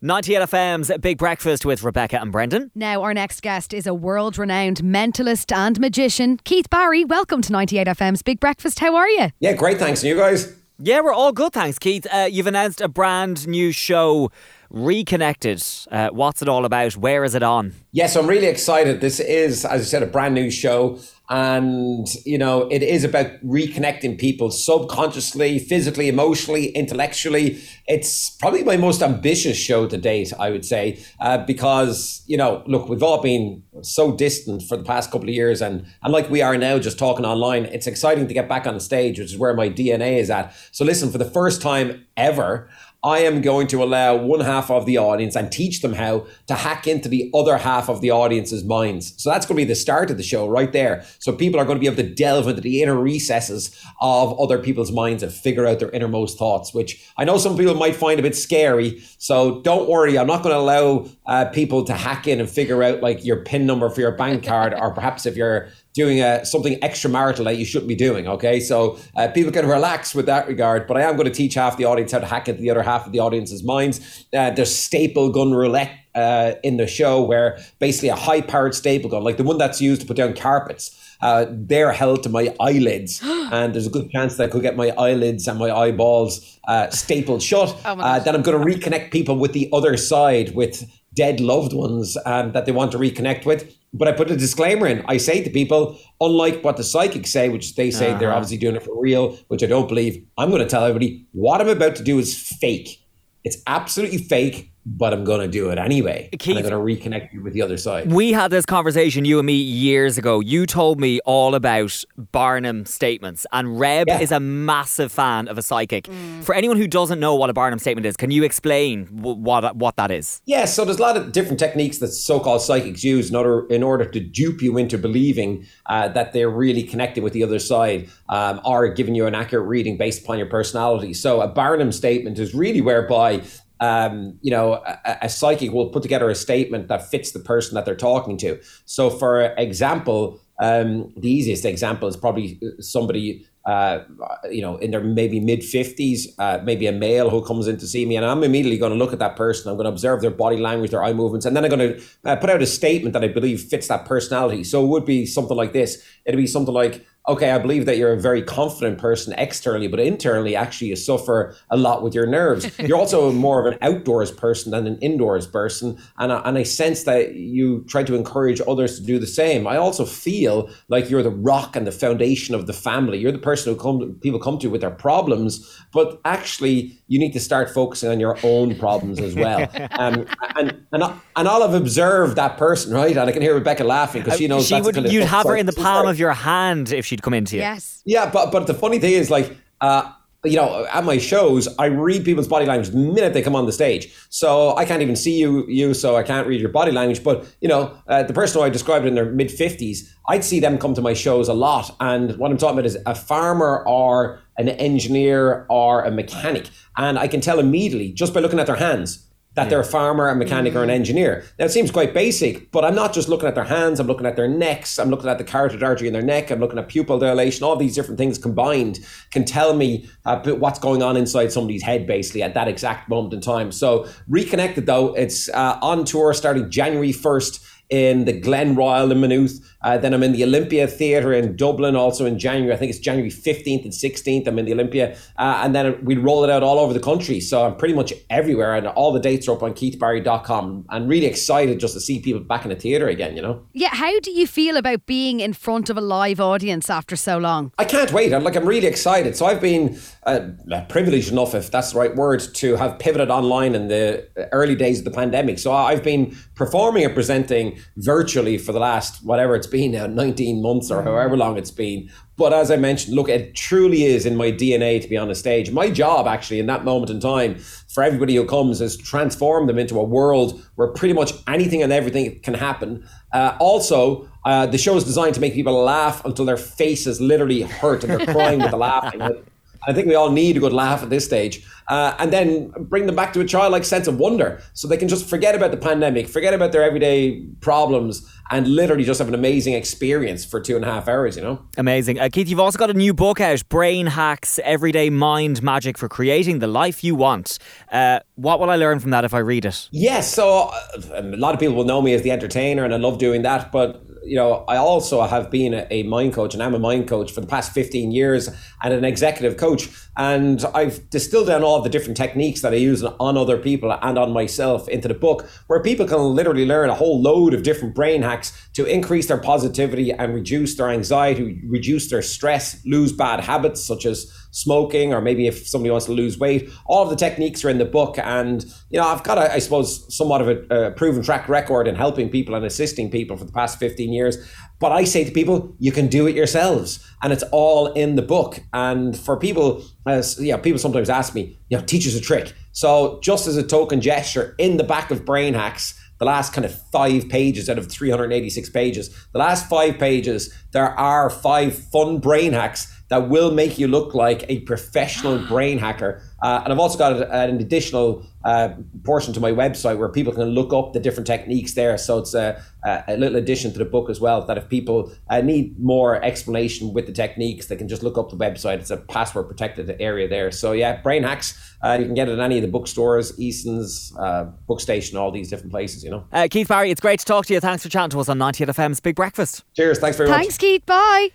98 FM's Big Breakfast with Rebecca and Brendan. Now, our next guest is a world renowned mentalist and magician, Keith Barry. Welcome to 98 FM's Big Breakfast. How are you? Yeah, great. Thanks. And you guys? Yeah, we're all good, thanks, Keith. Uh, you've announced a brand new show, Reconnected. Uh, what's it all about? Where is it on? Yes, I'm really excited. This is, as I said, a brand new show. And, you know, it is about reconnecting people subconsciously, physically, emotionally, intellectually. It's probably my most ambitious show to date, I would say, uh, because, you know, look, we've all been so distant for the past couple of years. And, and like we are now, just talking online, it's exciting to get back on the stage, which is where my DNA is at. So, listen, for the first time ever, I am going to allow one half of the audience and teach them how to hack into the other half of the audience's minds. So that's going to be the start of the show right there. So people are going to be able to delve into the inner recesses of other people's minds and figure out their innermost thoughts, which I know some people might find a bit scary. So don't worry, I'm not going to allow uh, people to hack in and figure out like your PIN number for your bank card, or perhaps if you're doing uh, something extramarital that you shouldn't be doing. Okay, so uh, people can relax with that regard. But I am going to teach half the audience how to hack into the other half of the audience's minds. Uh, there's staple gun roulette uh, in the show, where basically a high-powered staple gun, like the one that's used to put down carpets. Uh, they're held to my eyelids, and there's a good chance that I could get my eyelids and my eyeballs uh, stapled shut. Oh uh, then I'm going to reconnect people with the other side, with dead loved ones um, that they want to reconnect with. But I put a disclaimer in. I say to people, unlike what the psychics say, which they say they're Uh-huh. obviously doing it for real, which I don't believe, I'm going to tell everybody what I'm about to do is fake. It's absolutely fake, but I'm going to do it anyway. Keith- and I'm going to reconnect you with the other side. We had this conversation, you and me, years ago. You told me all about Barnum statements, and Reb Yeah. is a massive fan of a psychic. For anyone who doesn't know what a Barnum statement is, can you explain w- what, what that is? Yeah, so there's a lot of different techniques that so-called psychics use in order in order to dupe you into believing uh, that they're really connected with the other side, um, or giving you an accurate reading based upon your personality. So a Barnum statement is really whereby um, you know a, a psychic will put together a statement that fits the person that they're talking to. So, for example, um, the easiest example is probably somebody uh, you know, in their maybe mid 50s, uh, maybe a male who comes in to see me, and I'm immediately going to look at that person. I'm going to observe their body language, their eye movements, and then I'm going to uh, put out a statement that I believe fits that personality. So it would be something like this. It'd be something like, okay, I believe that you're a very confident person externally, but internally, actually, you suffer a lot with your nerves. You're also more of an outdoors person than an indoors person. And I, and I sense that you try to encourage others to do the same. I also feel like you're the rock and the foundation of the family. You're the person who come, people come to with their problems, but actually, you need to start focusing on your own problems as well. Um, and, and, I, and I'll have observed that person, right? And I can hear Rebecca laughing because she knows she that's would, you'd have her in the palm of your hand if she'd come into you. Yes. yeah, but but the funny thing is, like, uh, you know, at my shows, I read people's body language the minute they come on the stage. So I can't even see you, you, so I can't read your body language. But you know, uh, the person who I described in their mid fifties, I'd see them come to my shows a lot. And what I'm talking about is a farmer or an engineer or a mechanic, and I can tell immediately just by looking at their hands that they're a farmer, a mechanic, or an engineer. Now it seems quite basic, but I'm not just looking at their hands. I'm looking at their necks. I'm looking at the carotid artery in their neck. I'm looking at pupil dilation. All these different things combined can tell me a bit what's going on inside somebody's head, basically at that exact moment in time. So reconnected though, it's uh, on tour starting January first in the Glen Royal in Maynooth. Uh, then I'm in the Olympia Theatre in Dublin, also in January. I think it's January 15th and 16th. I'm in the Olympia. Uh, and then we roll it out all over the country. So I'm pretty much everywhere. And all the dates are up on keithbarry.com. I'm really excited just to see people back in the theatre again, you know? Yeah, how do you feel about being in front of a live audience after so long? I can't wait. I'm like I'm really excited. So I've been uh, privileged enough, if that's the right word, to have pivoted online in the early days of the pandemic. So I've been performing and presenting virtually for the last whatever it's been now, 19 months or however long it's been. But as I mentioned, look, it truly is in my DNA to be on a stage. My job, actually, in that moment in time, for everybody who comes, is to transform them into a world where pretty much anything and everything can happen. Uh, also, uh, the show is designed to make people laugh until their faces literally hurt and they're crying with the laughing. I think we all need a good laugh at this stage. Uh, and then bring them back to a childlike sense of wonder so they can just forget about the pandemic, forget about their everyday problems, and literally just have an amazing experience for two and a half hours, you know? Amazing. Uh, Keith, you've also got a new book out Brain Hacks Everyday Mind Magic for Creating the Life You Want. Uh, what will I learn from that if I read it? Yes. So uh, a lot of people will know me as the entertainer, and I love doing that. But you know, I also have been a, a mind coach and I'm a mind coach for the past 15 years and an executive coach. And I've distilled down all the different techniques that I use on other people and on myself into the book, where people can literally learn a whole load of different brain hacks to increase their positivity and reduce their anxiety, reduce their stress, lose bad habits such as smoking, or maybe if somebody wants to lose weight. All of the techniques are in the book. And, you know, I've got, a, I suppose, somewhat of a, a proven track record in helping people and assisting people for the past 15 years. But I say to people, you can do it yourselves, and it's all in the book. And for people, as yeah, people sometimes ask me, you know, teach us a trick. So just as a token gesture, in the back of Brain Hacks, the last kind of five pages out of 386 pages, the last five pages, there are five fun brain hacks that will make you look like a professional brain hacker. Uh, and I've also got an additional uh, portion to my website where people can look up the different techniques there. So it's a, a little addition to the book as well. That if people uh, need more explanation with the techniques, they can just look up the website. It's a password protected area there. So yeah, brain hacks. Uh, you can get it at any of the bookstores, Eason's, uh, Bookstation, all these different places. You know. Uh, Keith Barry, it's great to talk to you. Thanks for chatting to us on 98 FM's Big Breakfast. Cheers. Thanks very Thanks, much. Thanks, Keith. Bye.